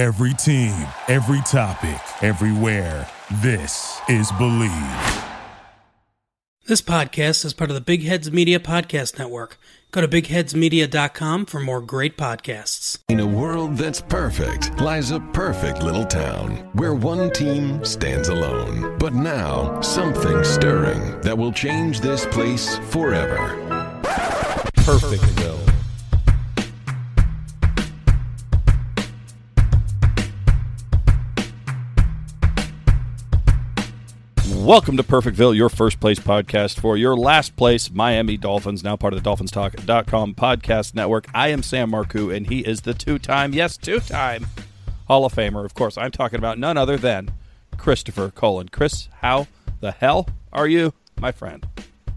Every team, every topic, everywhere. This is Believe. This podcast is part of the Big Heads Media Podcast Network. Go to bigheadsmedia.com for more great podcasts. In a world that's perfect lies a perfect little town where one team stands alone. But now, something stirring that will change this place forever. Perfectville. Welcome to Perfectville, your first place podcast for your last place Miami Dolphins, now part of the DolphinsTalk.com podcast network. I am Sam Marcoux, and he is the two time, yes, two time Hall of Famer. Of course, I'm talking about none other than Christopher Cullen. Chris, how the hell are you, my friend?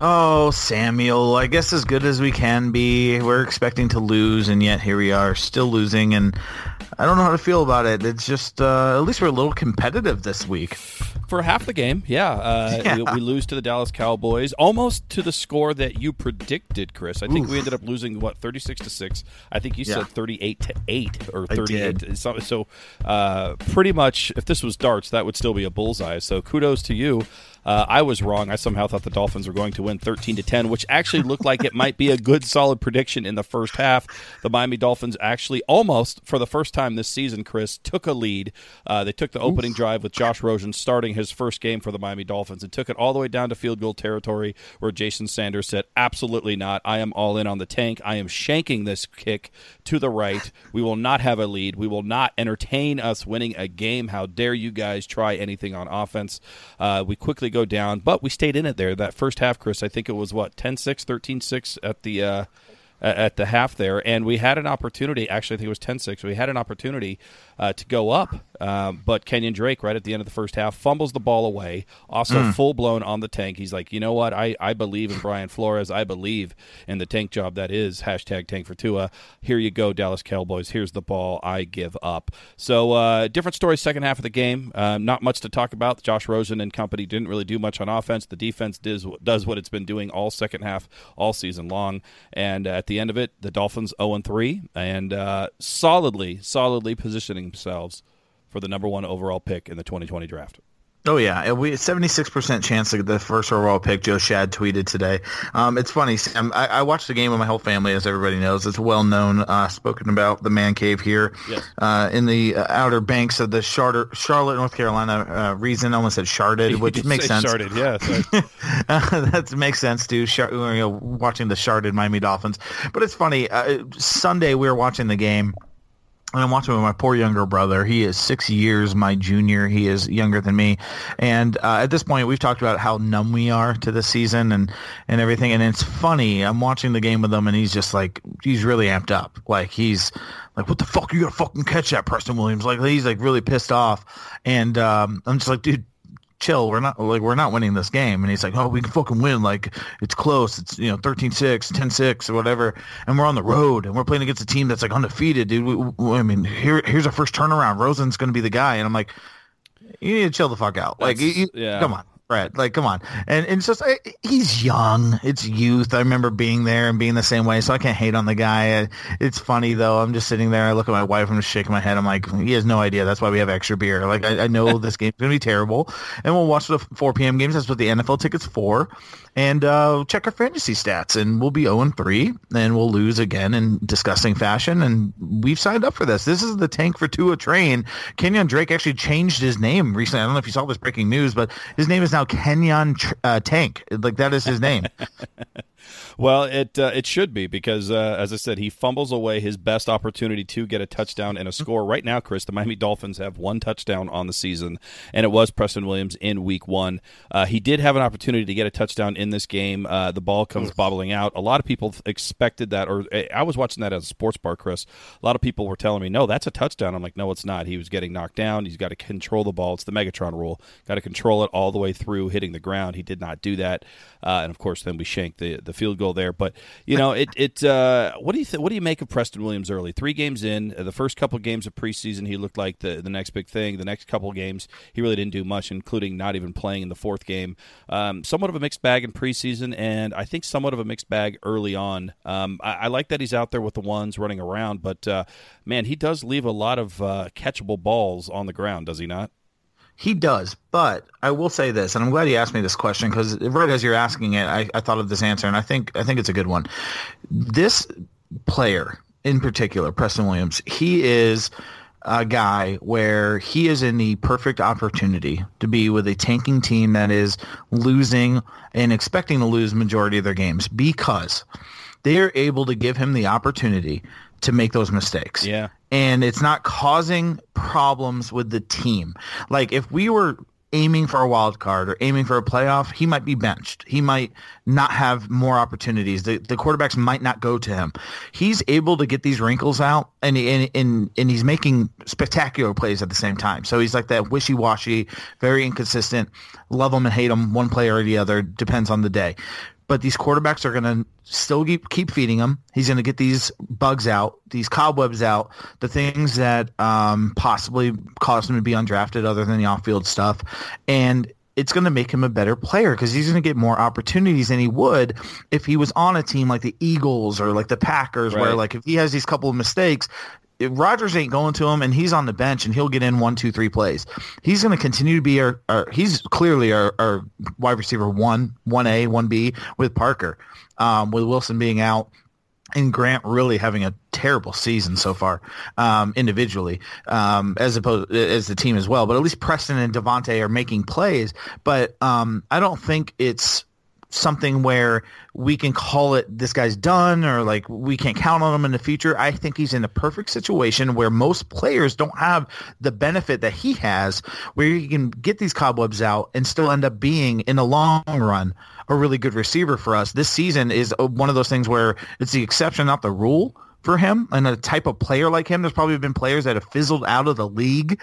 Oh, Samuel, I guess as good as we can be. We're expecting to lose, and yet here we are, still losing, and I don't know how to feel about it. It's just, uh, at least we're a little competitive this week. For half the game, yeah. Uh, Yeah. We, we lose to the Dallas Cowboys, almost to the score that you predicted, Chris. I think we ended up losing, what, 36 to 6. I think you Yeah. said 38 to 8 or I 38. did. So, so uh, pretty much, if this was darts, that would still be a bullseye. So kudos to you. Uh, I was wrong. I somehow thought the Dolphins were going to win 13 to 10, which actually looked like it might be a good, solid prediction in the first half. The Miami Dolphins actually almost, for the first time this season, Chris, took a lead. Uh, they took the opening drive with Josh Rosen starting his first game for the Miami Dolphins and took it all the way down to field goal territory where Jason Sanders said, Absolutely not. I am all in on the tank. I am shanking this kick to the right. We will not have a lead. We will not entertain us winning a game. How dare you guys try anything on offense? Uh, we quickly go down, but we stayed in it there. That first half, Chris, I think it was what, 10 6, 13 6 at the. Uh, at the half there, and we had an opportunity. Actually, I think it was 10-6. We had an opportunity uh, to go up, um, but Kenyon Drake, right at the end of the first half, fumbles the ball away. Also, full blown on the tank. He's like, you know what? I, I believe in Brian Flores. I believe in the tank job that is hashtag Tank for Tua. Here you go, Dallas Cowboys. Here's the ball. I give up. So uh, different story. Second half of the game. Um, not much to talk about. Josh Rosen and company didn't really do much on offense. The defense does does what it's been doing all second half, all season long. And at the end of it, the Dolphins 0 3 and uh, solidly, solidly positioning themselves for the number one overall pick in the 2020 draft. Oh yeah, we seventy six percent chance to get the first overall pick. Joe Schad tweeted today. Um, it's funny, Sam. I, I watched the game with my whole family, as everybody knows. It's well known, uh, spoken about the man cave here Yes. uh, in the uh, outer banks of the Charter, Charlotte, North Carolina uh, region. I almost said Sharded, which makes sense. Sharded, yeah. Uh, that makes sense too. Shar- you know, watching the sharded Miami Dolphins, but it's funny. Uh, Sunday we were watching the game, and I'm watching with my poor younger brother. He is six years my junior. He is younger than me, and uh, at this point we've talked about how numb we are to the season and and everything. And it's funny. I'm watching the game with him, and he's just like he's really amped up. Like he's like, what the fuck? You gotta fucking catch that, Preston Williams. Like he's like really pissed off, and um, I'm just like, dude chill. We're not like we're not winning this game. And he's like, oh, we can fucking win. Like it's close. It's you know 13-6, 10-6 or whatever. And we're on the road and we're playing against a team that's like undefeated, dude. We, we- I mean, here here's our first turnaround. Rosen's going to be the guy. And I'm like, you need to chill the fuck out. Like, you, you- yeah. come on. Brett, like, come on, and, and it's just I, he's young. It's youth. I remember being there and being the same way, so I can't hate on the guy. It's funny though. I'm just sitting there. I look at my wife. I'm just shaking my head. I'm like, he has no idea. That's why we have extra beer. Like, I, I know this game's gonna be terrible, and we'll watch the 4 p.m. games. That's what the NFL tickets for, and uh, check our fantasy stats. And we'll be 0 3, and we'll lose again in disgusting fashion. And we've signed up for this. This is the tank for Tua train. Kenyon Drake actually changed his name recently. I don't know if you saw this breaking news, but his name is now Kenyon uh, Tank. Like that is his name. Well, it uh, it should be because, uh, as I said, he fumbles away his best opportunity to get a touchdown and a score. Right now, Chris, the Miami Dolphins have one touchdown on the season, and it was Preston Williams in Week One. Uh, he did have an opportunity to get a touchdown in this game. Uh, the ball comes bobbling out. A lot of people expected that, or eh, I was watching that as a sports bar, Chris. A lot of people were telling me, "No, that's a touchdown." I'm like, "No, it's not. He was getting knocked down. He's got to control the ball. It's the Megatron rule. Got to control it all the way through." hitting the ground. He did not do that, uh, and of course, then we shanked the the field goal there. But you know, it it uh, what do you th- what do you make of Preston Williams early? Three games in, uh, the first couple games of preseason, he looked like the the next big thing. The next couple games, he really didn't do much, including not even playing in the fourth game. Um, somewhat of a mixed bag in preseason, and I think somewhat of a mixed bag early on. Um, I, I, like that he's out there with the ones running around, but uh, man, he does leave a lot of uh, catchable balls on the ground, does he not? He does, but I will say this, and I'm glad you asked me this question because right as you're asking it, I, I thought of this answer, and I think I think it's a good one. This player in particular, Preston Williams, he is a guy where he is in the perfect opportunity to be with a tanking team that is losing and expecting to lose majority of their games because they are able to give him the opportunity to make those mistakes. Yeah. And it's not causing problems with the team. Like if we were aiming for a wild card or aiming for a playoff, he might be benched. He might not have more opportunities. The, the quarterbacks might not go to him. He's able to get these wrinkles out, and and and, and he's making spectacular plays at the same time. So he's like that wishy-washy, very inconsistent. Love him and hate him, one player or the other depends on the day but these quarterbacks are going to still keep, keep feeding him. He's going to get these bugs out, these cobwebs out, the things that um, possibly caused him to be undrafted other than the off-field stuff. And it's going to make him a better player because he's going to get more opportunities than he would if he was on a team like the Eagles or like the Packers, right. where like if he has these couple of mistakes, Rodgers ain't going to him, and he's on the bench, and he'll get in one, two, three plays. He's going to continue to be our, our he's clearly our, our, wide receiver one, one A, one B with Parker, um, with Wilson being out and Grant really having a terrible season so far um, individually, um, as opposed as the team as well. But at least Preston and DeVante are making plays. But um, I don't think it's something where we can call it this guy's done or like we can't count on him in the future. I think he's in a perfect situation where most players don't have the benefit that he has where he can get these cobwebs out and still end up being in the long run a really good receiver for us. This season is one of those things where it's the exception, not the rule for him and a type of player like him. There's probably been players that have fizzled out of the league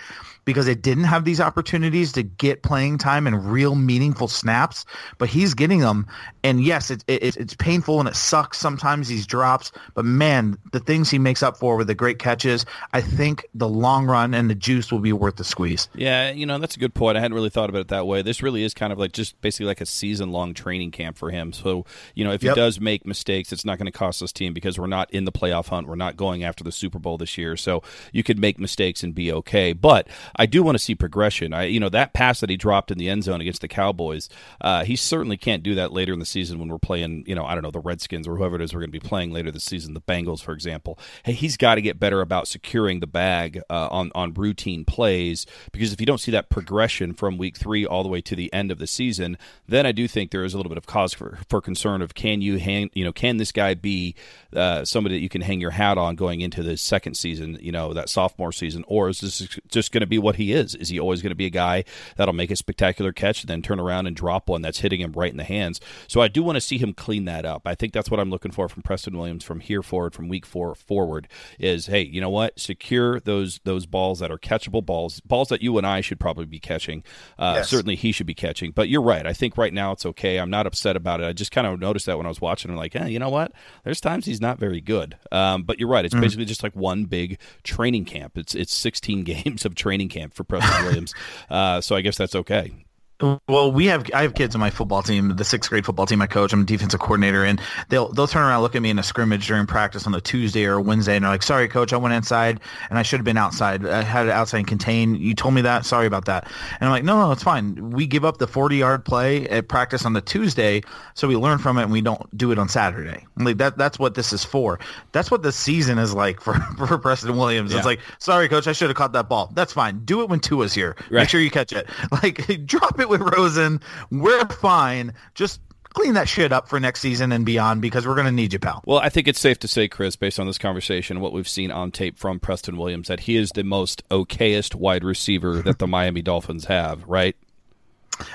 because they didn't have these opportunities to get playing time and real meaningful snaps, but he's getting them. And yes, it, it, it's painful and it sucks sometimes these drops, but man, the things he makes up for with the great catches, I think the long run and the juice will be worth the squeeze. Yeah, you know, that's a good point. I hadn't really thought about it that way. This really is kind of like just basically like a season long training camp for him. So, you know, if yep. he does make mistakes, it's not going to cost this team because we're not in the playoff hunt. We're not going after the Super Bowl this year. So you could make mistakes and be okay. But I do want to see progression. I, you know, that pass that he dropped in the end zone against the Cowboys, uh, he certainly can't do that later in the season when we're playing, you know, I don't know, the Redskins or whoever it is we're going to be playing later this season, the Bengals, for example. Hey, he's got to get better about securing the bag uh, on on routine plays because if you don't see that progression from week three all the way to the end of the season, then I do think there is a little bit of cause for, for concern of can you hang, you know, can this guy be uh, somebody that you can hang your hat on going into the second season, you know, that sophomore season, or is this just going to be what he is? Is he always going to be a guy that'll make a spectacular catch and then turn around and drop one that's hitting him right in the hands? So I do want to see him clean that up. I think that's what I'm looking for from Preston Williams from here forward, from week four forward. Is hey, you know what? Secure those those balls that are catchable balls, balls that you and I should probably be catching. Uh, yes. Certainly he should be catching. But you're right. I think right now it's okay. I'm not upset about it. I just kind of noticed that when I was watching. I'm like, hey, you know what? There's times he's not very good. Um, but you're right. It's mm. basically just like one big training camp. It's it's 16 games of training camp for Preston Williams. Uh, so I guess that's okay. Well, we have I have kids on my football team, the sixth grade football team I coach. I'm a defensive coordinator, and they'll they'll turn around, look at me in a scrimmage during practice on a Tuesday or Wednesday, and they're like, "Sorry, coach, I went inside and I should have been outside. I had it outside and contained. You told me that. Sorry about that." And I'm like, "No, no, it's fine. We give up the 40 yard play at practice on the Tuesday, so we learn from it, and we don't do it on Saturday. Like that that's what this is for. That's what the season is like for for Preston Williams. Yeah. It's like, sorry, coach, I should have caught that ball. That's fine. Do it when Tua's here. Right. Make sure you catch it. Like drop it with Rosen. We're fine. Just clean that shit up for next season and beyond because we're going to need you, pal. Well, I think it's safe to say, Chris, based on this conversation, what we've seen on tape from Preston Williams, that he is the most okayest wide receiver that the Miami Dolphins have, right?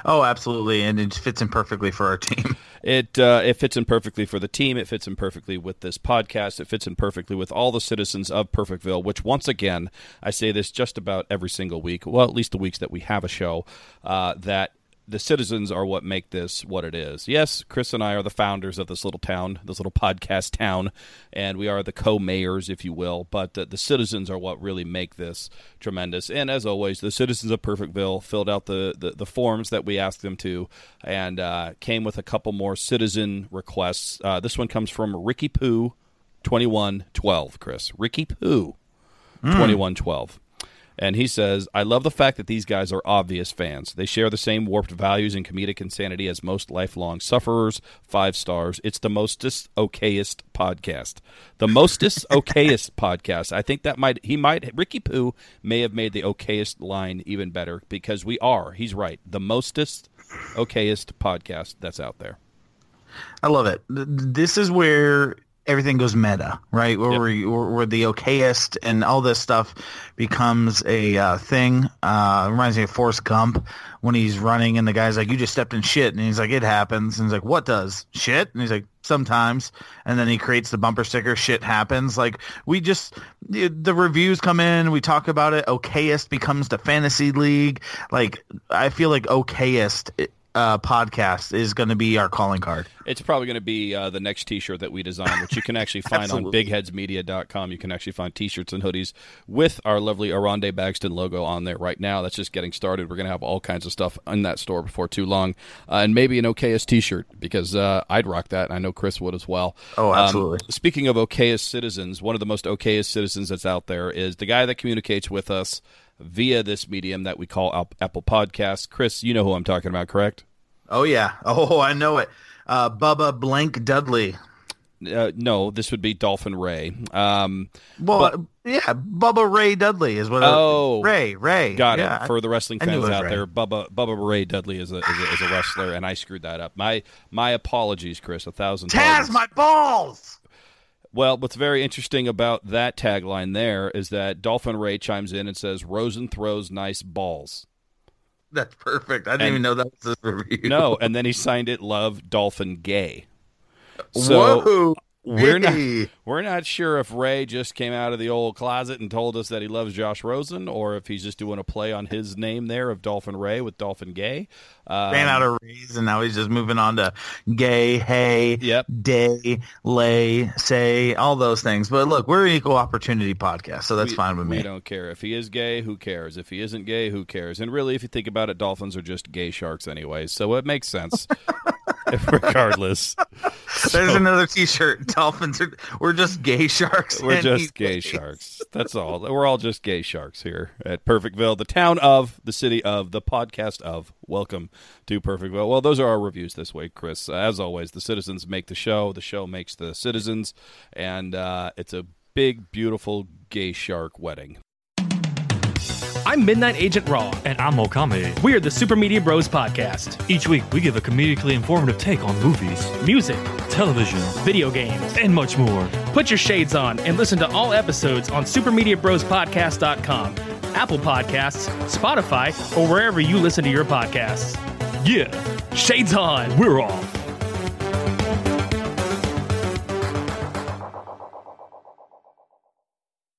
Oh, absolutely, and it fits in perfectly for our team. It uh, it fits in perfectly for the team. It fits in perfectly with this podcast. It fits in perfectly with all the citizens of Perfectville. Which, once again, I say this just about every single week. Well, at least the weeks that we have a show. Uh, that the citizens are what make this what it is. Yes, Chris and I are the founders of this little town, this little podcast town, and we are the co-mayors, if you will. But uh, the citizens are what really make this tremendous. And as always, the citizens of Perfectville filled out the the, the forms that we asked them to, and uh, came with a couple more citizen requests. Uh, this one comes from Ricky Pooh, twenty one twelve. Chris, Ricky Pooh, twenty one twelve. And he says, I love the fact that these guys are obvious fans. They share the same warped values and comedic insanity as most lifelong sufferers. Five stars. It's the mostest okayest podcast. The mostest okayest podcast. I think that might, he might, Ricky Pooh may have made the okayest line even better because we are, he's right, the mostest okayest podcast that's out there. I love it. This is where everything goes meta, right? Where, Yep. we, where, where the okayest and all this stuff becomes a uh, thing. Uh, reminds me of Forrest Gump when he's running and the guy's like, "You just stepped in shit," and he's like, "It happens." And he's like, "What does shit?" And he's like, "Sometimes." And then he creates the bumper sticker, "Shit happens." Like we just the, the reviews come in, we talk about it. Okayest becomes the fantasy league. Like I feel like okayest. Uh, podcast is going to be our calling card. It's probably going to be uh, the next T-shirt that we design, which you can actually find on BigHeadsMedia.com. You can actually find T-shirts and hoodies with our lovely Aronde Bagston logo on there right now. That's just getting started. We're going to have all kinds of stuff in that store before too long, uh, and maybe an OKS T-shirt because uh, I'd rock that. and I know Chris would as well. Oh, Um, absolutely. speaking of OKS citizens, one of the most OKS citizens that's out there is the guy that communicates with us via this medium that we call Apple Podcasts. Chris, you know who I'm talking about, correct? Oh yeah. Oh, I know it. Uh, Bubba Blank Dudley. Uh, no, this would be Dolphin Ray. Um, Well, yeah, Bubba Ray Dudley is what. Oh. Ray Ray. got yeah. it for the wrestling I fans out Ray. there. Bubba Bubba Ray Dudley is a, is a is a wrestler, and I screwed that up. My my apologies, Chris. A thousand. Taz, pardons. my balls. Well, what's very interesting about that tagline there is that Dolphin Ray chimes in and says, "Rosen throws nice balls." That's perfect. I didn't And- even know that was a review. No, and then he signed it, "Love Dolphin Gay." So Whoa. we're not we're not sure if Ray just came out of the old closet and told us that he loves Josh Rosen, or if he's just doing a play on his name there of Dolphin Ray with Dolphin Gay. Um, Ran out of Rays and now he's just moving on to gay, hey, Yep. day, lay, say, all those things. But look, we're an equal opportunity podcast, so that's we- fine with me. We don't care if he is gay. Who cares? If he isn't gay, who cares? And really, if you think about it, dolphins are just gay sharks, anyways. So it makes sense. Regardless, There's another T-shirt. Dolphins are we're just gay sharks. we're just gay gays. sharks. That's all. We're all just gay sharks here at Perfectville, the town of, the city of, the podcast of. Welcome to Perfectville. Well, those are our reviews this week, Chris. As always, the citizens make the show. The show makes the citizens, and uh, it's a big, beautiful gay shark wedding. I'm Midnight Agent Raw. And I'm Okame. We are the Super Media Bros Podcast. Each week, we give a comedically informative take on movies, Music, television, video games. and much more. Put your shades on and listen to all episodes on supermediabrospodcast.com, Apple Podcasts, Spotify, or wherever you listen to your podcasts. Yeah, Shades on! we're off.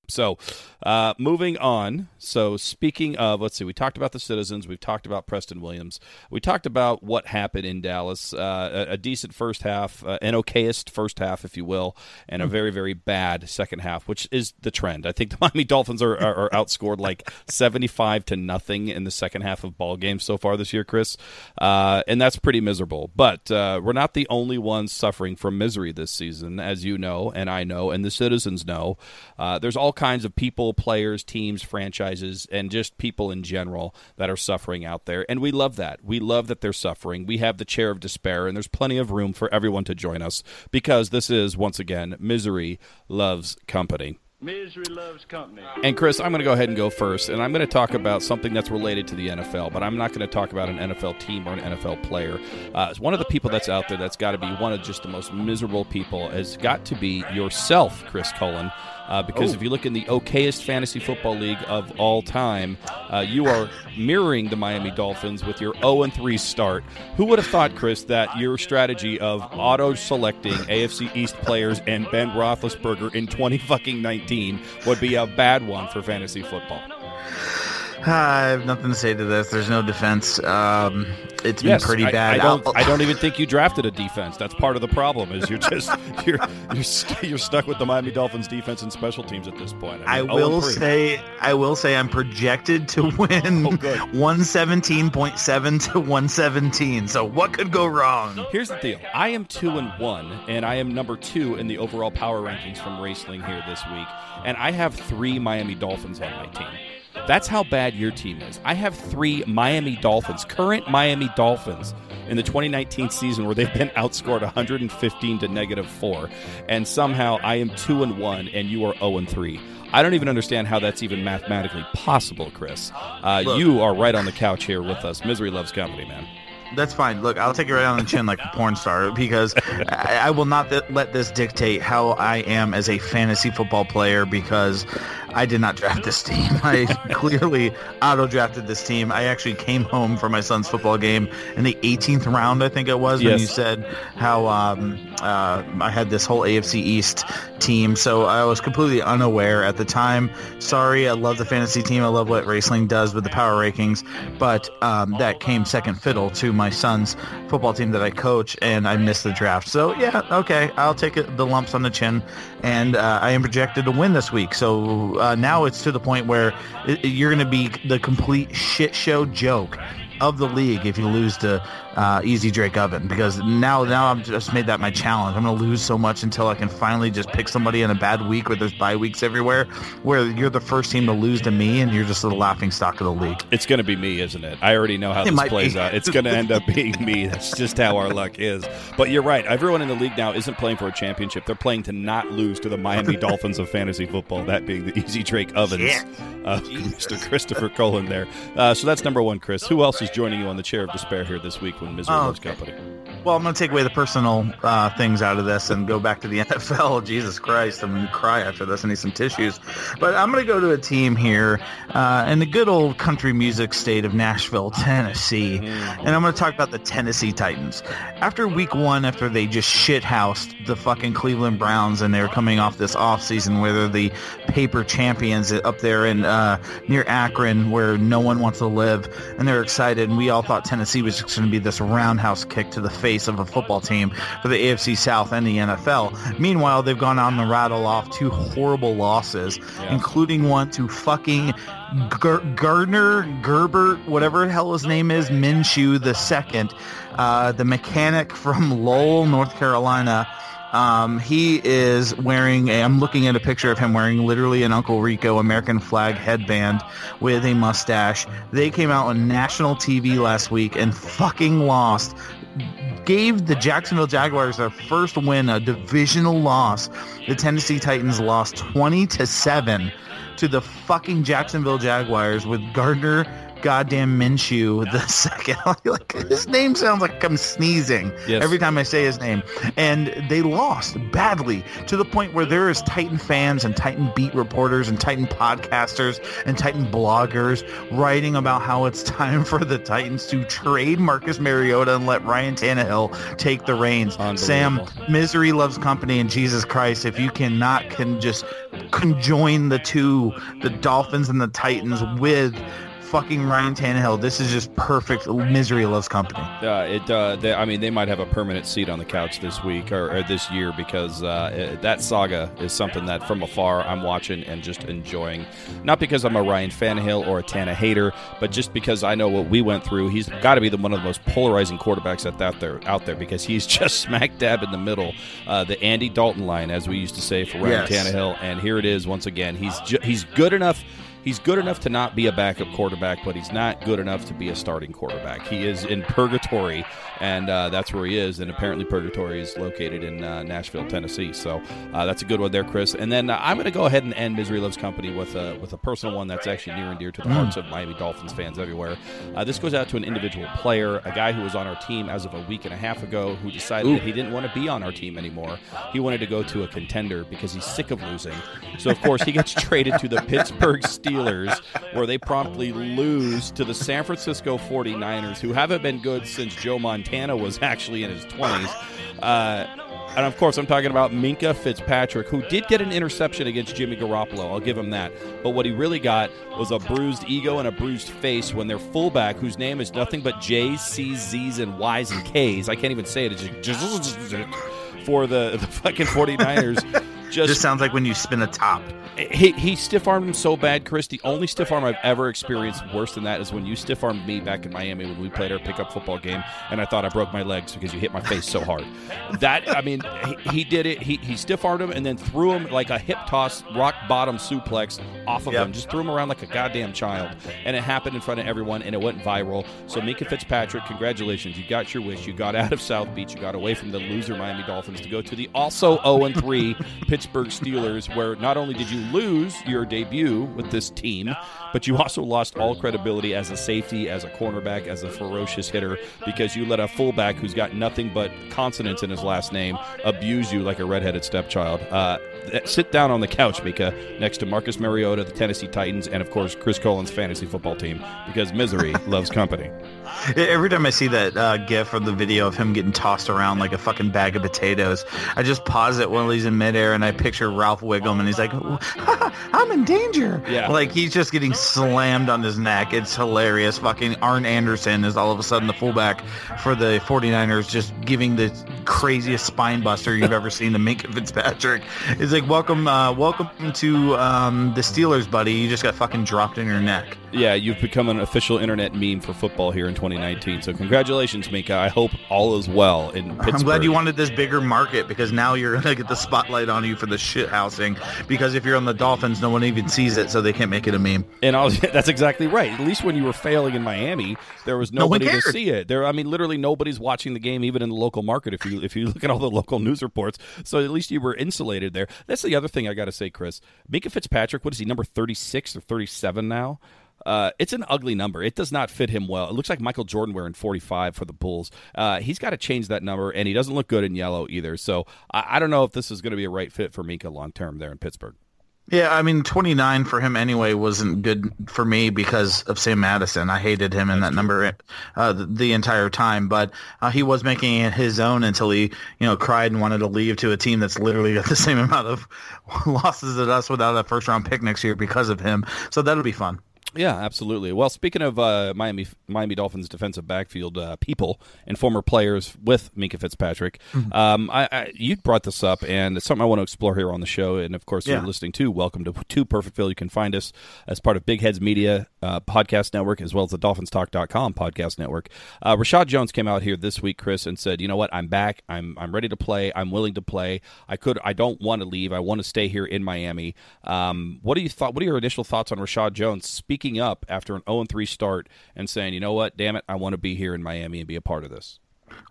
So, uh, moving on. So, speaking of, let's see, we talked about the citizens. We've talked about Preston Williams. We talked about what happened in Dallas. Uh, a, a decent first half, uh, an okayest first half, if you will, and a very, very bad second half, which is the trend. I think the Miami Dolphins are, are, are outscored like seventy-five to nothing in the second half of ball games so far this year, Chris, uh, and that's pretty miserable. But uh, we're not the only ones suffering from misery this season, as you know, and I know, and the citizens know. Uh, there's all kinds of people, players, teams, franchises, and just people in general that are suffering out there. And we love that. We love that they're suffering. We have the chair of despair, and there's plenty of room for everyone to join us because this is, once again, Misery Loves Company. Misery loves company. And Chris, I'm going to go ahead and go first, and I'm going to talk about something that's related to the NFL, but I'm not going to talk about an NFL team or an NFL player. Uh, one of the people that's out there that's got to be one of just the most miserable people has got to be yourself, Chris Cullen. Uh, because if you look in the okayest fantasy football league of all time, uh, you are mirroring the Miami Dolphins with your 0 and 3 start. Who would have thought, Chris, that your strategy of auto selecting AFC East players and Ben Roethlisberger in 20 fucking 19 would be a bad one for fantasy football? I have nothing to say to this. There's no defense. Um, it's Yes, been pretty I, bad. I don't. I'll- don't even think you drafted a defense. That's part of the problem. Is you're just you're you're, st- you're stuck with the Miami Dolphins defense and special teams at this point. I mean, will say, I will say, I'm projected to win Oh, 117.7 to 117. So what could go wrong? Here's the deal. I am two and one, and I am number two in the overall power rankings from Raceling here this week. And I have three Miami Dolphins on my team. That's how bad your team is. I have three Miami Dolphins, current Miami Dolphins, in the 2019 season where they've been outscored 115 to negative four, and somehow I am two and one, and you are 0 and three. I don't even understand how that's even mathematically possible, Chris. Uh, Look. you are right on the couch here with us. Misery loves company, man. That's fine. Look, I'll take it right on the chin like a porn star because I, I will not th- let this dictate how I am as a fantasy football player because I did not draft this team. I clearly auto drafted this team. I actually came home from my son's football game in the 18th round, I think it was, when Yes. you said how um, uh, I had this whole AFC East team. So I was completely unaware at the time. Sorry, I love the fantasy team. I love what Raceling does with the power rankings, but um, that came second fiddle to my son's football team that I coach, and I missed the draft. So yeah, okay, I'll take the lumps on the chin, and uh, I am projected to win this week. So uh, now it's to the point where you're going to be the complete shit show joke of the league if you lose to uh, Easy Drake Oven because now now I've just made that my challenge. I'm going to lose so much until I can finally just pick somebody in a bad week where there's bye weeks everywhere, where you're the first team to lose to me and you're just the laughing stock of the league. It's going to be me, isn't it? I already know how It this plays be. out. It's going to end up being me. That's just how our luck is. But you're right. Everyone in the league now isn't playing for a championship. They're playing to not lose to the Miami Dolphins of fantasy football, that being the Easy Drake Ovens, Yeah. uh, Mr. Christopher Cullen there. Uh, so that's number one, Chris. Who else is joining you on the chair of despair here this week when Misery Oh, Loves okay. Company? Well, I'm going to take away the personal uh, things out of this and go back to the NFL. Jesus Christ, I'm going to cry after this. I need some tissues. But I'm going to go to a team here uh, in the good old country music state of Nashville, Tennessee. And I'm going to talk about the Tennessee Titans. After week one, after they just shithoused the fucking Cleveland Browns and they're coming off this offseason where they're the paper champions up there in uh, near Akron where no one wants to live and they're excited and we all thought Tennessee was just going to be this roundhouse kick to the face of a football team for the AFC South and the NFL. Meanwhile, they've gone on to rattle off two horrible losses, including one to fucking Gar- Gardner Gerbert, whatever the hell his name is, Minshew the second, uh, the mechanic from Lowell, North Carolina. Um, he is wearing, a, I'm looking at a picture of him wearing literally an Uncle Rico American flag headband with a mustache. They came out on national TV last week and fucking lost. Gave the Jacksonville Jaguars their first win, a divisional loss. The Tennessee Titans lost 20 to 7 to the fucking Jacksonville Jaguars with Gardner goddamn Minshew the second. like his name sounds like I'm sneezing Yes. every time I say his name. And they lost badly to the point where there is Titan fans and Titan beat reporters and Titan podcasters and Titan bloggers writing about how it's time for the Titans to trade Marcus Mariota and let Ryan Tannehill take the reins. Sam, misery loves company and Jesus Christ, if you cannot can just conjoin the two, the Dolphins and the Titans with fucking Ryan Tannehill, this is just perfect. Misery loves company. Uh, it, uh, they, I mean, they might have a permanent seat on the couch this week or, or this year because uh, it- that saga is something that from afar I'm watching and just enjoying. Not because I'm a Ryan Fannehill or a Tana hater, but just because I know what we went through. He's got to be the one of the most polarizing quarterbacks that out there out there because he's just smack dab in the middle, uh, the Andy Dalton line, as we used to say for Ryan Yes. Tannehill. And here it is once again. He's ju- he's good enough. He's good enough to not be a backup quarterback, but he's not good enough to be a starting quarterback. He is in purgatory, and uh, that's where he is. And apparently, purgatory is located in uh, Nashville, Tennessee. So uh, that's a good one there, Chris. And then uh, I'm going to go ahead and end Misery Loves Company with a with a personal one that's actually near and dear to the hearts of Miami Dolphins fans everywhere. Uh, this goes out to an individual player, a guy who was on our team as of a week and a half ago, who decided that he didn't want to be on our team anymore. He wanted to go to a contender because he's sick of losing. So of course he gets traded to the Pittsburgh Steelers, where they promptly lose to the San Francisco 49ers, who haven't been good since Joe Montana was actually in his 20s. Uh, and of course, I'm talking about Minkah Fitzpatrick, who did get an interception against Jimmy Garoppolo. I'll give him that. But what he really got was a bruised ego and a bruised face when their fullback, whose name is nothing but J's, C's, Z's, and Y's and K's, I can't even say it, it's just for the, the fucking 49ers. Just, This sounds like when you spin a top. he, he stiff armed him so bad, Chris. The only stiff arm I've ever experienced worse than that is when you stiff armed me back in Miami when we played our pickup football game, and I thought I broke my legs because you hit my face so hard. That I mean, he, he did it. He, he stiff armed him and then threw him like a hip toss, rock bottom suplex off of Yep. him. Just threw him around like a goddamn child, and it happened in front of everyone, and it went viral. So Minkah Fitzpatrick, congratulations, you got your wish. You got out of South Beach. You got away from the loser Miami Dolphins to go to the also 0 3 Pittsburgh Steelers, where not only did you lose your debut with this team, but you also lost all credibility as a safety, as a cornerback, as a ferocious hitter, because you let a fullback who's got nothing but consonants in his last name abuse you like a redheaded stepchild. Uh, sit down on the couch, Mika, next to Marcus Mariota, the Tennessee Titans, and of course Chris Cullen's fantasy football team, because misery loves company. Every time I see that uh, gif or the video of him getting tossed around like a fucking bag of potatoes, I just pause it while he's in midair and I picture Ralph Wiggum and he's like, I'm in danger. Yeah. Like he's just getting slammed on his neck. It's hilarious. Fucking Arn Anderson is all of a sudden the fullback for the 49ers just giving the craziest spine buster you've ever seen to Minkah Fitzpatrick. It's like, welcome, uh, welcome to um, the Steelers, buddy. You just got fucking dropped in your neck. Yeah, you've become an official internet meme for football here in 2019. So congratulations, Mika. I hope all is well in Pittsburgh. I'm glad you wanted this bigger market because now you're gonna get the spotlight on you for the shit housing. Because if you're on the Dolphins, no one even sees it, so they can't make it a meme. And was, that's exactly right. At least when you were failing in Miami, there was No nobody to see it. There, I mean, literally nobody's watching the game, even in the local market. If you if you look at all the local news reports, so at least you were insulated there. That's the other thing I got to say, Chris. Minkah Fitzpatrick, what is he, number thirty six or thirty seven now? Uh, it's an ugly number. It does not fit him well. It looks like Michael Jordan wearing 45 for the Bulls. Uh, he's got to change that number, and he doesn't look good in yellow either. So I, I don't know if this is going to be a right fit for Minkah long term there in Pittsburgh. Yeah, I mean, 29 for him anyway wasn't good for me because of Sam Madison. I hated him in that number uh, the, entire time, but uh, he was making it his own until he, you know, cried and wanted to leave to a team that's literally got the same amount of losses as us without a first round pick next year because of him. So that'll be fun. Yeah, absolutely. Well, speaking of uh, Miami Miami Dolphins defensive backfield uh, people and former players with Minkah Fitzpatrick, um, I, I, you brought this up, and it's something I want to explore here on the show. And of course, Yeah. you're listening to Welcome to Two Perfect Perfectville. You can find us as part of Big Heads Media uh, podcast network, as well as the DolphinsTalk.com podcast network. Uh, Reshad Jones came out here this week, Chris, and said, "You know what? I'm back. I'm I'm ready to play. I'm willing to play. I could. I don't want to leave. I want to stay here in Miami." Um, what do you thought? What are your initial thoughts on Reshad Jones speaking up after an 0 3 start and saying, "You know what? Damn it, I want to be here in Miami and be a part of this."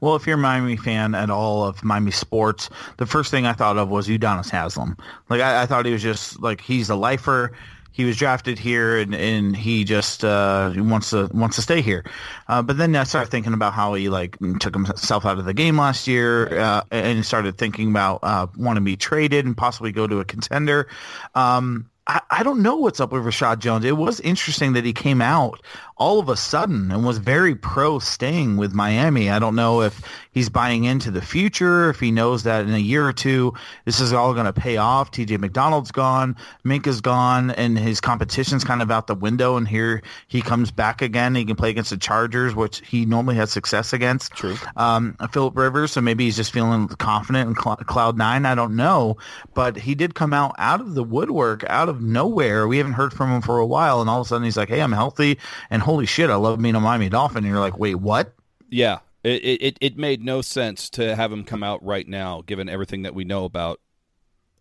Well, if you're a Miami fan at all of Miami sports, the first thing I thought of was Udonis Haslem. Like I, I thought he was just like he's a lifer. He was drafted here, and, and he just uh, wants to wants to stay here. Uh, but then I started thinking about how he like took himself out of the game last year, uh, and started thinking about uh, wanting to be traded and possibly go to a contender. Um, I, I don't know what's up with Reshad Jones. It was interesting that he came out all of a sudden and was very pro staying with Miami. I don't know if he's buying into the future, if he knows that in a year or two this is all going to pay off. TJ McDonald's gone, Minkah's gone, and his competition's kind of out the window. And here he comes back again. He can play against the Chargers, which he normally has success against. True. Um, Philip Rivers, so maybe he's just feeling confident in cl- Cloud Nine. I don't know, but he did come out out of the woodwork, out of nowhere. We haven't heard from him for a while, and all of a sudden he's like, "Hey, I'm healthy," and holy shit, I love being a Miami Dolphin. And you're like, "Wait, what?" Yeah, it, it it made no sense to have him come out right now, given everything that we know about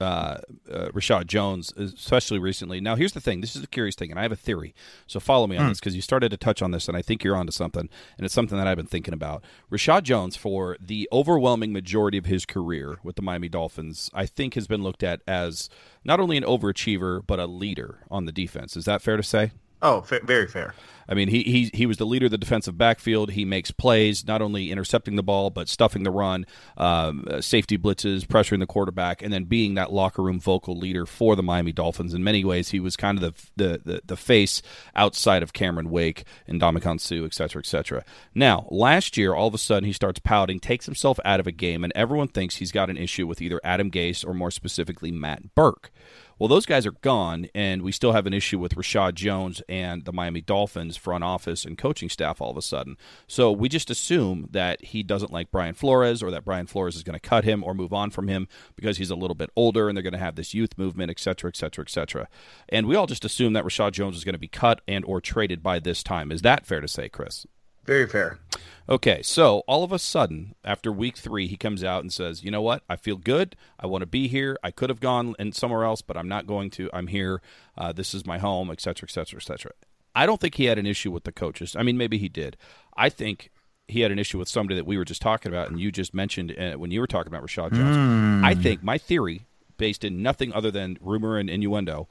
uh, uh, Reshad Jones, especially recently. Now, here's the thing. This is a curious thing, and I have a theory. So follow me on this because you started to touch on this, and I think you're onto something, and it's something that I've been thinking about. Reshad Jones, for the overwhelming majority of his career with the Miami Dolphins, I think has been looked at as not only an overachiever but a leader on the defense. Is that fair to say? Oh, fa- very fair. I mean, he, he he was the leader of the defensive backfield. He makes plays, not only intercepting the ball, but stuffing the run, um, uh, safety blitzes, pressuring the quarterback, and then being that locker room vocal leader for the Miami Dolphins. In many ways, he was kind of the the, the, the face outside of Cameron Wake and Ndamukong Suh, et cetera, et cetera. Now, last year, all of a sudden, he starts pouting, takes himself out of a game, and everyone thinks he's got an issue with either Adam Gase or more specifically Matt Burke. Well, those guys are gone, and we still have an issue with Reshad Jones and the Miami Dolphins front office and coaching staff all of a sudden. So we just assume that he doesn't like Brian Flores or that Brian Flores is going to cut him or move on from him because he's a little bit older and they're going to have this youth movement, et cetera, et cetera, et cetera. And we all just assume that Reshad Jones is going to be cut and or traded by this time. Is that fair to say, Chris? Very fair. Okay, so all of a sudden, after week three, he comes out and says, "You know what? I feel good. I want to be here. I could have gone and somewhere else, but I'm not going to. I'm here. Uh, this is my home, etc., etc., etc." I don't think he had an issue with the coaches. I mean, maybe he did. I think he had an issue with somebody that we were just talking about, and you just mentioned uh, when you were talking about Reshad Jones. I think my theory, based in nothing other than rumor and innuendo,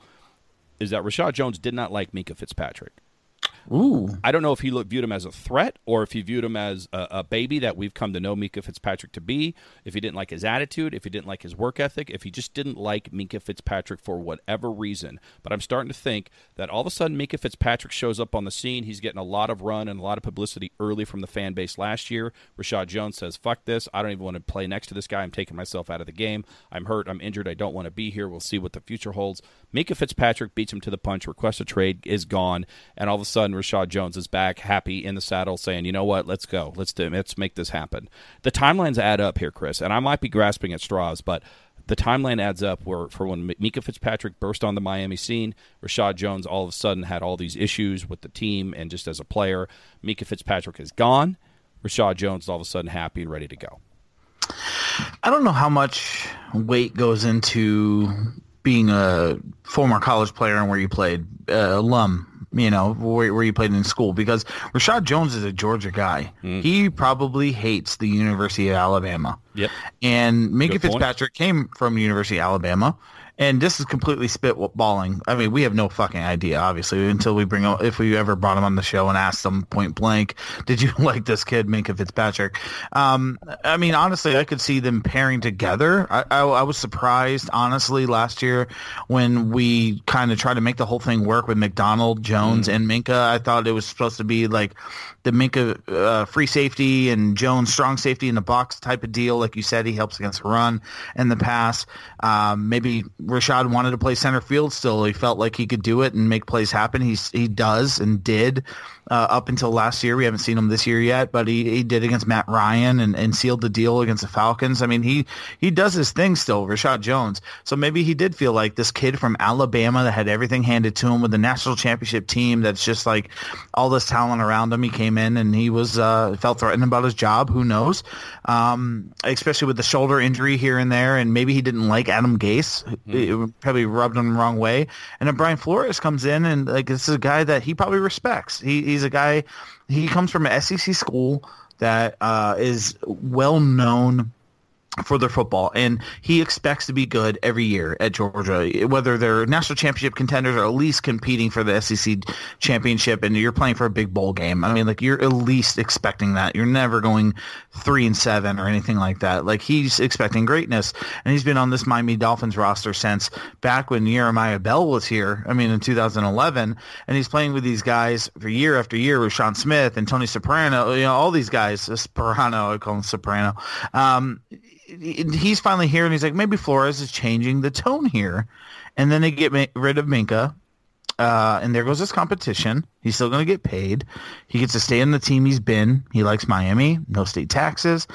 is that Reshad Jones did not like Minkah Fitzpatrick. Ooh. I don't know if he looked, viewed him as a threat or if he viewed him as a, a baby that we've come to know Minkah Fitzpatrick to be. If he didn't like his attitude, if he didn't like his work ethic, if he just didn't like Minkah Fitzpatrick for whatever reason. But I'm starting to think that all of a sudden Minkah Fitzpatrick shows up on the scene. He's getting a lot of run and a lot of publicity early from the fan base last year. Reshad Jones says, "Fuck this! I don't even want to play next to this guy. I'm taking myself out of the game. I'm hurt. I'm injured. I don't want to be here. We'll see what the future holds." Minkah Fitzpatrick beats him to the punch. requests a trade is gone, and all of a sudden Reshad Jones is back, happy in the saddle, saying, "You know what? Let's go. Let's do. Let's make this happen." The timelines add up here, Chris, and I might be grasping at straws, but the timeline adds up. Where for when Mika Fitzpatrick burst on the Miami scene, Reshad Jones all of a sudden had all these issues with the team and just as a player. Mika Fitzpatrick is gone. Reshad Jones is all of a sudden happy and ready to go. I don't know how much weight goes into being a former college player and where you played, uh, alum, you know, where, where you played in school, because Reshad Jones is a Georgia guy. He probably hates the University of Alabama. Yep. And Minkah point. Fitzpatrick came from University of Alabama. And this is completely spitballing. I mean, we have no fucking idea, obviously, until we bring if we ever brought him on the show and asked him point blank, "Did you like this kid, Minkah Fitzpatrick?" Um, I mean, honestly, I could see them pairing together. I, I, I was surprised, honestly, last year when we kind of tried to make the whole thing work with McDonald, Jones, and Minkah. I thought it was supposed to be like the Minkah uh, free safety and Jones strong safety in the box type of deal. Like you said, he helps against the run in the pass. Um, maybe Reshad wanted to play center field still. He felt like he could do it and make plays happen. He's, he does and did uh, up until last year. We haven't seen him this year yet, but he, he did against Matt Ryan and, and sealed the deal against the Falcons. I mean, he, he does his thing still, Reshad Jones. So maybe he did feel like this kid from Alabama that had everything handed to him with the national championship team that's just like all this talent around him. He came in and he was uh, felt threatened about his job. Who knows? Um, especially with the shoulder injury here and there, and maybe he didn't like Adam Gase. It probably rubbed him the wrong way. And then Brian Flores comes in and like this is a guy that he probably respects. He, he's a guy. He comes from an SEC school that uh, is well known for their football, and he expects to be good every year at Georgia, whether they're national championship contenders or at least competing for the SEC championship, and you're playing for a big bowl game. I mean, like you're at least expecting that. You're never going three and seven or anything like that. Like he's expecting greatness, and he's been on this Miami Dolphins roster since back when Jeremiah Bell was here. I mean, in 2011, and he's playing with these guys for year after year with Sean Smith and Tony Soprano. You know, all these guys. Soprano, I call him Soprano. Um, he's finally here and he's like, maybe Flores is changing the tone here. And then they get ma- rid of Minkah. Uh, and there goes his competition. He's still going to get paid. He gets to stay in the team he's been. He likes Miami. No state taxes.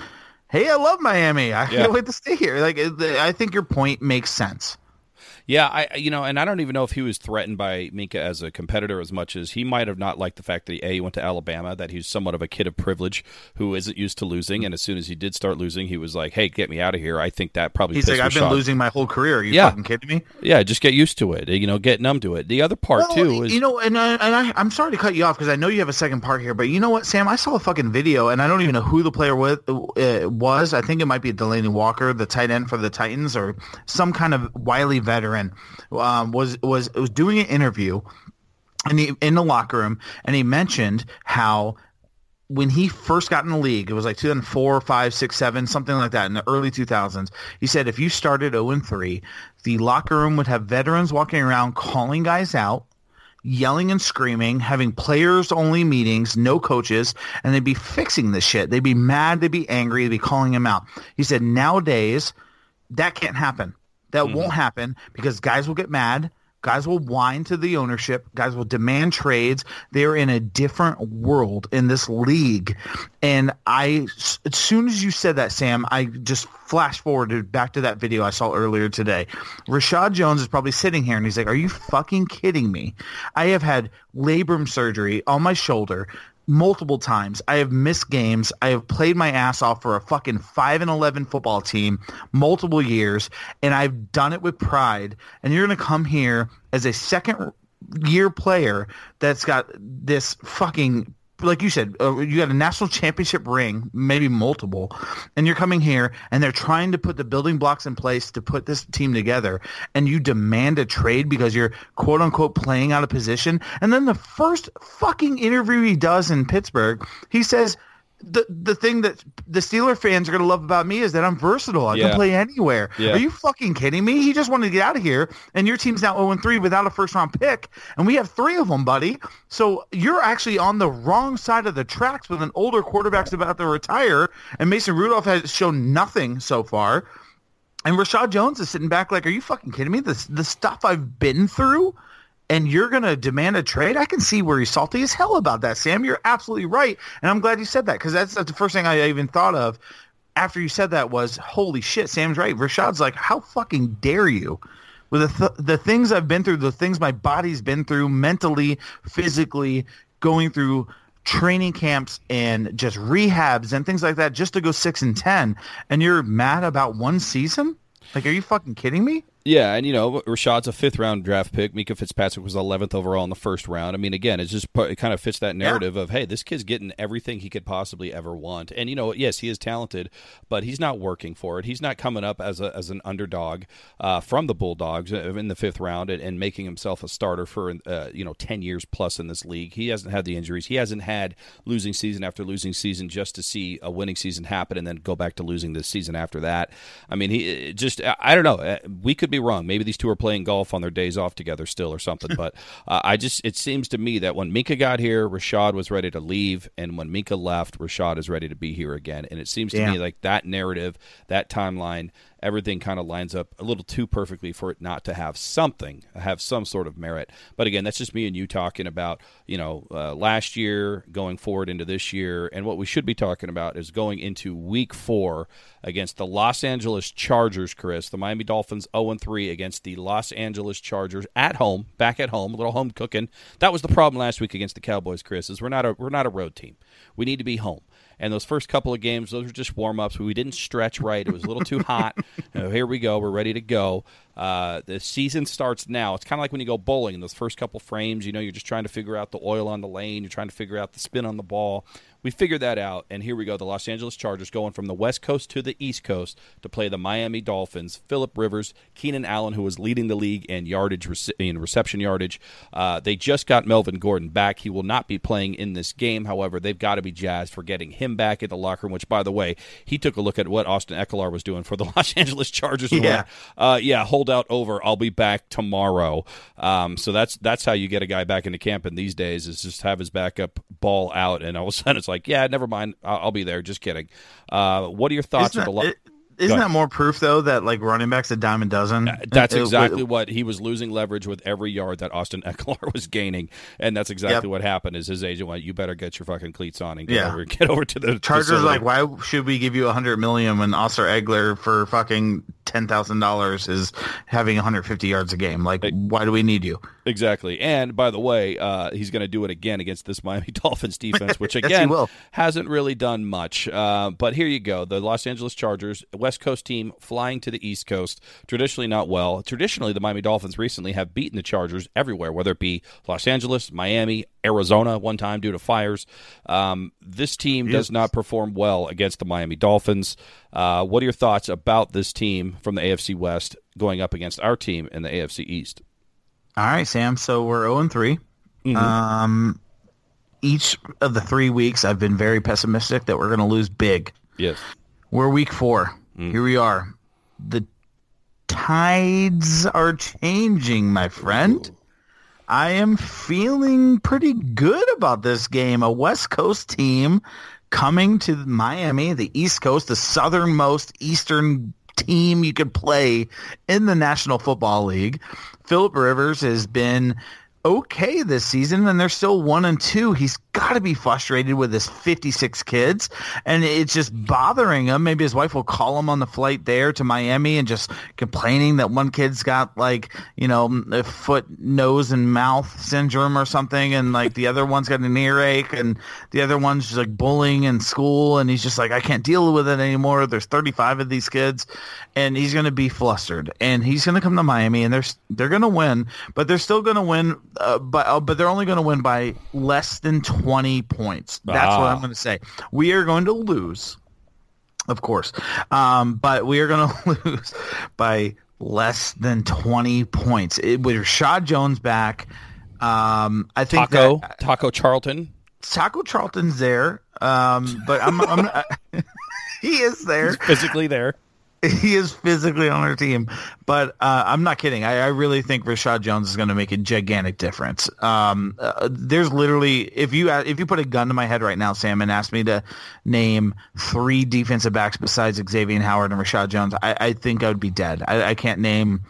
Hey, I love Miami. I Yeah. can't wait to stay here. Like, I think your point makes sense. Yeah, I you know, and I don't even know if he was threatened by Minkah as a competitor as much as he might have not liked the fact that he, a he went to Alabama, that he's somewhat of a kid of privilege who isn't used to losing, and as soon as he did start losing, he was like, "Hey, get me out of here." I think that probably He's like, I've been losing my whole career. Are you Yeah. fucking kidding me? Yeah, just get used to it. You know, get numb to it. The other part Well, too is you know, and I, and I, I'm sorry to cut you off because I know you have a second part here, but you know what, Sam? I saw a fucking video, and I don't even know who the player with, uh, was. I think it might be Delanie Walker, the tight end for the Titans, or some kind of wily veteran. Um, was was was doing an interview, and he in the locker room, and he mentioned how when he first got in the league, it was like 2004, 5, 6, 7, something like that in the early 2000s. He said if you started 0 and 3, the locker room would have veterans walking around calling guys out, yelling and screaming, having players only meetings, no coaches, and they'd be fixing this shit. They'd be mad, they'd be angry, they'd be calling him out. He said nowadays that can't happen. That mm-hmm. won't happen because guys will get mad. Guys will whine to the ownership. Guys will demand trades. They're in a different world in this league. And I, as soon as you said that, Sam, I just flash forwarded back to that video I saw earlier today. Reshad Jones is probably sitting here and he's like, are you fucking kidding me? I have had labrum surgery on my shoulder multiple times. I have missed games. I have played my ass off for a fucking 5 and 11 football team multiple years and I've done it with pride. And you're going to come here as a second year player that's got this fucking like you said, uh, you got a national championship ring, maybe multiple, and you're coming here and they're trying to put the building blocks in place to put this team together, and you demand a trade because you're quote unquote playing out of position. And then the first fucking interview he does in Pittsburgh, he says, the the thing that the Steeler fans are gonna love about me is that I'm versatile. I Yeah. can play anywhere. Yeah. Are you fucking kidding me? He just wanted to get out of here, and your team's now 0 3 without a first round pick, and we have three of them, buddy. So you're actually on the wrong side of the tracks with an older quarterback's about to retire, and Mason Rudolph has shown nothing so far. And Reshad Jones is sitting back like, are you fucking kidding me? The the stuff I've been through and you're going to demand a trade? I can see where he's salty as hell about that, Sam. You're absolutely right. And I'm glad you said that because that's, that's the first thing I even thought of after you said that was, holy shit, Sam's right. Reshad's like, how fucking dare you? With the, th- the things I've been through, the things my body's been through mentally, physically, going through training camps and just rehabs and things like that just to go 6 and 10 and you're mad about one season? Like, are you fucking kidding me? Yeah, and you know, Reshad's a fifth round draft pick. Minkah Fitzpatrick was 11th overall in the first round. I mean, again, it's just it kind of fits that narrative of hey, this kid's getting everything he could possibly ever want. And you know, yes, he is talented, but he's not working for it. He's not coming up as a as an underdog uh, from the Bulldogs in the fifth round and, and making himself a starter for uh, you know 10 years plus in this league. He hasn't had the injuries. He hasn't had losing season after losing season just to see a winning season happen and then go back to losing the season after that. I mean, he just I I don't know. Uh, We could be wrong. Maybe these two are playing golf on their days off together still or something. but uh, I just it seems to me that when Minkah got here, Reshad was ready to leave, and when Minkah left, Reshad is ready to be here again. And it seems to Yeah. me like that narrative, that timeline, everything kind of lines up a little too perfectly for it not to have something, have some sort of merit. But again, that's just me and you talking about you know uh, last year going forward into this year, and what we should be talking about is going into Week Four against the Los Angeles Chargers. Chris, the Miami Dolphins 0 3 against the Los Angeles Chargers at home, back at home, a little home cooking. That was the problem last week against the Cowboys. Chris is we're not a we're not a road team. We need to be home. And those first couple of games, those were just warm ups. We didn't stretch right. It was a little too hot. Uh, here we go. We're ready to go. Uh, the season starts now. It's kind of like when you go bowling in those first couple frames. You know, you're just trying to figure out the oil on the lane. You're trying to figure out the spin on the ball. We figured that out, and here we go. The Los Angeles Chargers going from the West Coast to the East Coast to play the Miami Dolphins. Philip Rivers, Keenan Allen, who was leading the league in yardage in reception yardage. Uh, they just got Melvin Gordon back. He will not be playing in this game. However, they've got to be jazzed for getting him back at the locker room. Which, by the way, he took a look at what Austin Ekeler was doing for the Los Angeles Chargers. Yeah. uh, yeah, hold out over. I'll be back tomorrow. Um, so that's that's how you get a guy back into camp in these days is just have his backup ball out, and all of a sudden it's like, yeah, never mind, I'll, I'll be there. Just kidding. Uh, what are your thoughts Isn't of the? that, Lo- it- isn't that more proof though that like running backs a dime a dozen? that's It- it- exactly what he was losing leverage with every yard that Austin Ekeler was gaining, and that's exactly Yep. what happened. Is his agent went, "You better get your fucking cleats on and get Yeah. over, get over to the Chargers facility." like, why should we give you a hundred million when Oscar Egler for fucking ten thousand dollars is having 150 yards a game? Like, why do we need you? Exactly. And by the way, uh, he's going to do it again against this Miami Dolphins defense, which Yes, again will. hasn't really done much. Uh, but here you go. The Los Angeles Chargers, West Coast team flying to the East Coast, traditionally not well. Traditionally, the Miami Dolphins recently have beaten the Chargers everywhere, whether it be Los Angeles, Miami, Arizona, one time due to fires. Um, this team does not perform well against the Miami Dolphins. Uh, what are your thoughts about this team from the AFC West going up against our team in the AFC East? All right, Sam. So we're 0 and 3. Um, each of the three weeks, I've been very pessimistic that we're going to lose big. Yes. We're week four. Mm. Here we are. The tides are changing, my friend. I am feeling pretty good about this game. A West Coast team coming to Miami, the East Coast, the southernmost eastern team you could play in the National Football League. Philip Rivers has been okay this season and they're still one and two. He's got to be frustrated with his 56 kids and it's just bothering him. Maybe his wife will call him on the flight there to Miami and just complaining that one kid's got like, you know, a foot, nose and mouth syndrome or something. And like the other one's got an earache and the other one's just like bullying in school. And he's just like, I can't deal with it anymore. There's 35 of these kids and he's going to be flustered and he's going to come to Miami and they're, they're going to win, but they're still going to win uh, but uh, but they're only going to win by less than 20 points. That's what Ah. I'm going to say. We are going to lose, of course, um, but we are going to lose by less than 20 points. It, with Reshad Jones back, um, I think Taco, that Taco Charlton. Taco Charlton's there, um, but I'm, I'm he is there physically there. he is physically on our team. But uh, I'm not kidding. I, I really think Reshad Jones is going to make a gigantic difference. Um, uh, there's literally if you if you put a gun to my head right now, Sam, and asked me to name three defensive backs besides Xavier Howard and Reshad Jones, I, I think I would be dead. I, I can't name.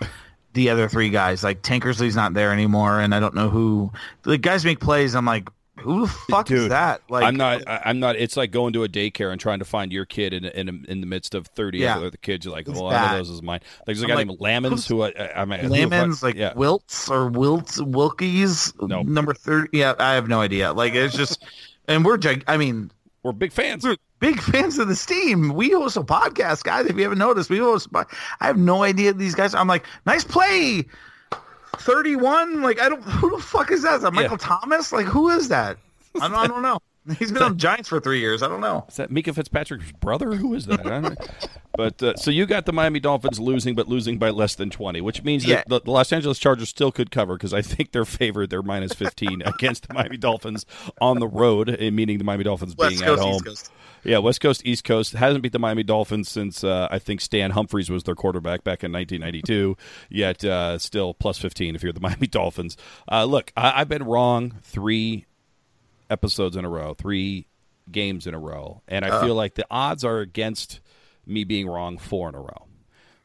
The other three guys, like Tankersley's not there anymore, and I don't know who. The guys make plays. I'm like, who the fuck is that? Like, I'm not. I'm not. It's like going to a daycare and trying to find your kid in in, in the midst of 30 Yeah. other kids. You're like, well, oh, know bad. those is mine. Like there's a I'm guy like, named Lamons who I, I, I mean, who the fuck- Lemons, like yeah. Wilts or Wilts Wilkies, No. number thirty. Yeah, I have no idea. Like it's just, and we're, I mean, We're big fans. we're big fans of this team. We host a podcast, guys. If you haven't noticed, we host. I have no idea these guys. I'm like, nice play, thirty-one. Like I don't. Who the fuck is that? Is that Michael Thomas? Like who is that? I don't, I don't know. He's been on Giants for three years. I don't know. Is that Minkah Fitzpatrick's brother? Who is that? But uh, so you got the Miami Dolphins losing, but losing by less than twenty, which means Yeah. that the, the Los Angeles Chargers still could cover because I think they're favored. They're minus fifteen against the Miami Dolphins on the road, eh, meaning the Miami Dolphins West being Coast, at home. Yeah, West Coast, East Coast hasn't beat the Miami Dolphins since uh, I think Stan Humphries was their quarterback back in 1992. Yet uh, still plus 15 if you're the Miami Dolphins. Uh, look, I- I've been wrong three episodes in a row, three games in a row, and I feel like the odds are against me being wrong four in a row.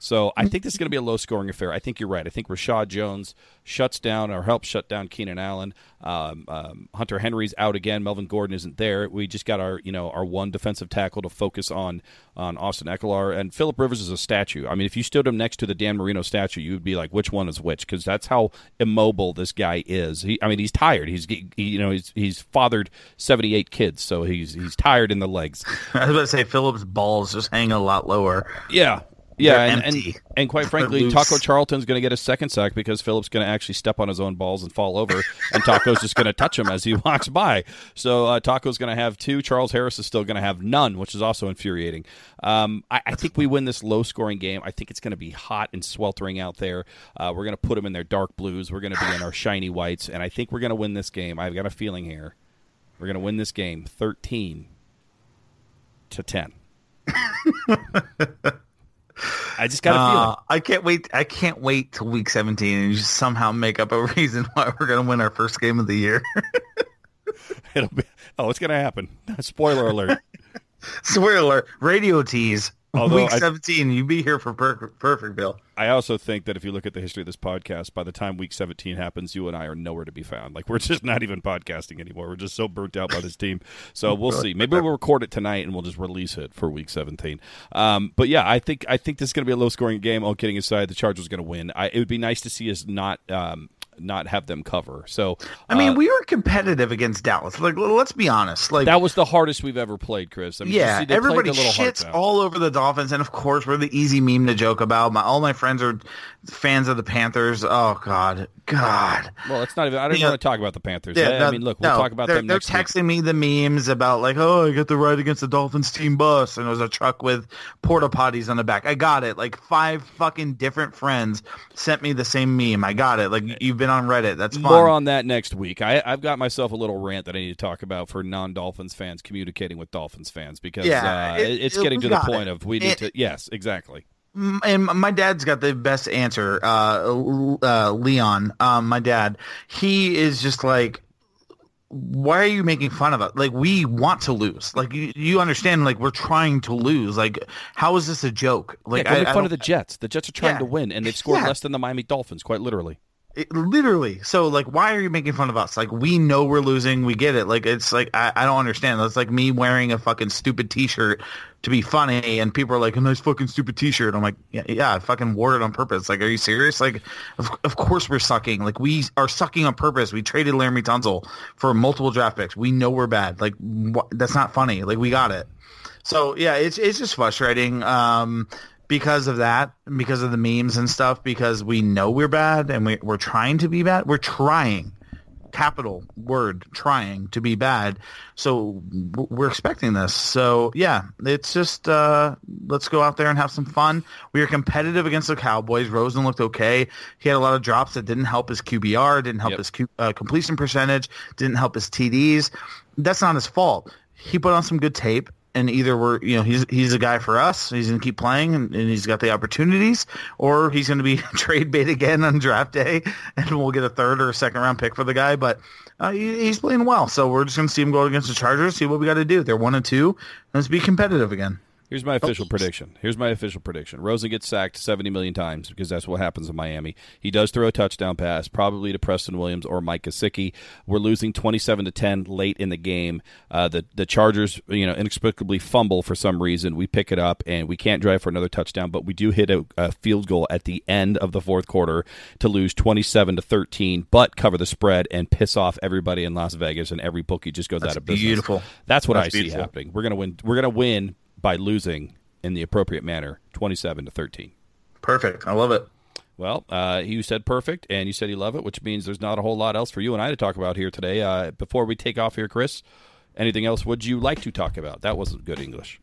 So I think this is going to be a low scoring affair. I think you're right. I think Reshad Jones shuts down or helps shut down Keenan Allen. Um, um, Hunter Henry's out again. Melvin Gordon isn't there. We just got our you know our one defensive tackle to focus on on Austin Ekeler and Philip Rivers is a statue. I mean, if you stood him next to the Dan Marino statue, you would be like, which one is which? Because that's how immobile this guy is. He, I mean, he's tired. He's he, you know he's he's fathered 78 kids, so he's he's tired in the legs. I was about to say Philip's balls just hang a lot lower. Yeah. Yeah, and, and and quite frankly. Taco Charlton's going to get a second sack because Phillips is going to actually step on his own balls and fall over, and Taco's just going to touch him as he walks by. So uh, Taco's going to have two. Charles Harris is still going to have none, which is also infuriating. Um, I, I think we win this low-scoring game. I think it's going to be hot and sweltering out there. Uh, we're going to put them in their dark blues. We're going to be in our shiny whites, and I think we're going to win this game. I've got a feeling here. We're going to win this game, thirteen to ten. I just got a feeling. Uh, I can't wait. I can't wait till week 17 and just somehow make up a reason why we're going to win our first game of the year. It'll be. Oh, it's gonna happen. Spoiler alert. Spoiler alert, radio tease. Although week I- 17, you be here for perfect, perfect, Bill. I also think that if you look at the history of this podcast, by the time week 17 happens, you and I are nowhere to be found. Like we're just not even podcasting anymore. We're just so burnt out by this team. So we'll see. Maybe we'll record it tonight and we'll just release it for week 17. Um, but yeah, I think I think this is going to be a low scoring game. All kidding aside, the Chargers are going to win. I, it would be nice to see us not um, not have them cover. So I mean, uh, we were competitive against Dallas. Like, let's be honest. Like, that was the hardest we've ever played, Chris. I mean, yeah, see, everybody the little hearts shits all over the Dolphins, and of course, we're the easy meme to joke about. My all my friends are fans of the Panthers. Oh God, God. Well, it's not even. I don't Yeah. want to talk about the Panthers. Yeah, I, I mean, look, we'll no, talk about they're, them They're next week. texting me the memes about like, oh, I got the ride against the Dolphins team bus, and it was a truck with porta potties on the back. I got it. Like five fucking different friends sent me the same meme. I got it. Like you've been on Reddit. That's fun. More on that next week. I, I've got myself a little rant that I need to talk about for non-Dolphins fans communicating with Dolphins fans because Yeah, uh, it- it, it's it- getting to the point it. of we need to. Yes, exactly. And my dad's got the best answer. Uh, uh, Leon, um, my dad, he is just like, why are you making fun of us? Like we want to lose. Like you, you understand? Like we're trying to lose. Like how is this a joke? Like yeah, I- make I fun of the Jets. The Jets are trying Yeah. to win, and they've scored Yeah. less than the Miami Dolphins, quite literally. It- literally. So like, why are you making fun of us? Like we know we're losing. We get it. Like it's like I, I don't understand. That's like me wearing a fucking stupid T-shirt to be funny, and people are like, "A nice fucking stupid T-shirt." I'm like, yeah, yeah, I fucking wore it on purpose. Like, are you serious? Like, of, of course we're sucking. Like we are sucking on purpose. We traded Laremy Tunsil for multiple draft picks. We know we're bad. Like wh- that's not funny. Like we got it. So yeah, it's it's just frustrating um, because of that, because of the memes and stuff. Because we know we're bad and we, we're trying to be bad. We're trying, capital word, trying to be bad. So we're expecting this. So yeah, it's just uh, let's go out there and have some fun. We are competitive against the Cowboys. Rosen looked okay. He had a lot of drops that didn't help his QBR, didn't help Yep. his Q, uh, completion percentage, didn't help his TDs. That's not his fault. He put on some good tape and either we're you know he's he's a guy for us. He's going to keep playing and, and he's got the opportunities, or he's going to be trade bait again on draft day, and we'll get a third or a second round pick for the guy. But uh, he, he's playing well, so we're just going to see him go against the Chargers, see what we got to do. They're one and two. Let's be competitive again. Here's my official prediction. Here's my official prediction. Rosen gets sacked 70 million times because that's what happens in Miami. He does throw a touchdown pass, probably to Preston Williams or Mike Gesicki. We're losing 27 to 10 late in the game. Uh, the the Chargers, you know, inexplicably fumble for some reason. We pick it up and we can't drive for another touchdown, but we do hit a, a field goal at the end of the fourth quarter to lose 27 to 13, but cover the spread and piss off everybody in Las Vegas and every bookie just goes out of business. beautiful. That's what That's I see happening. We're gonna win. We're gonna win by losing in the appropriate manner, twenty-seven to thirteen. Perfect. I love it. Well, uh, you said perfect, and you said you love it, which means there's not a whole lot else for you and I to talk about here today. Uh, before we take off here, Chris, anything else would you like to talk about? That wasn't good English.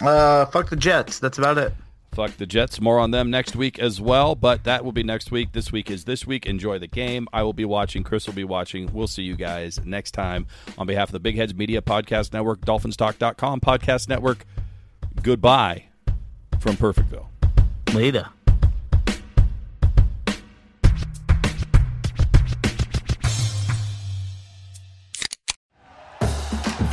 Uh, fuck the Jets. That's about it. Fuck the Jets. More on them next week as well, but that will be next week. This week is this week. Enjoy the game. I will be watching. Chris will be watching. We'll see you guys next time. On behalf of the Big Heads Media Podcast Network, DolphinsTalk.com Podcast Network, goodbye from Perfectville. Later.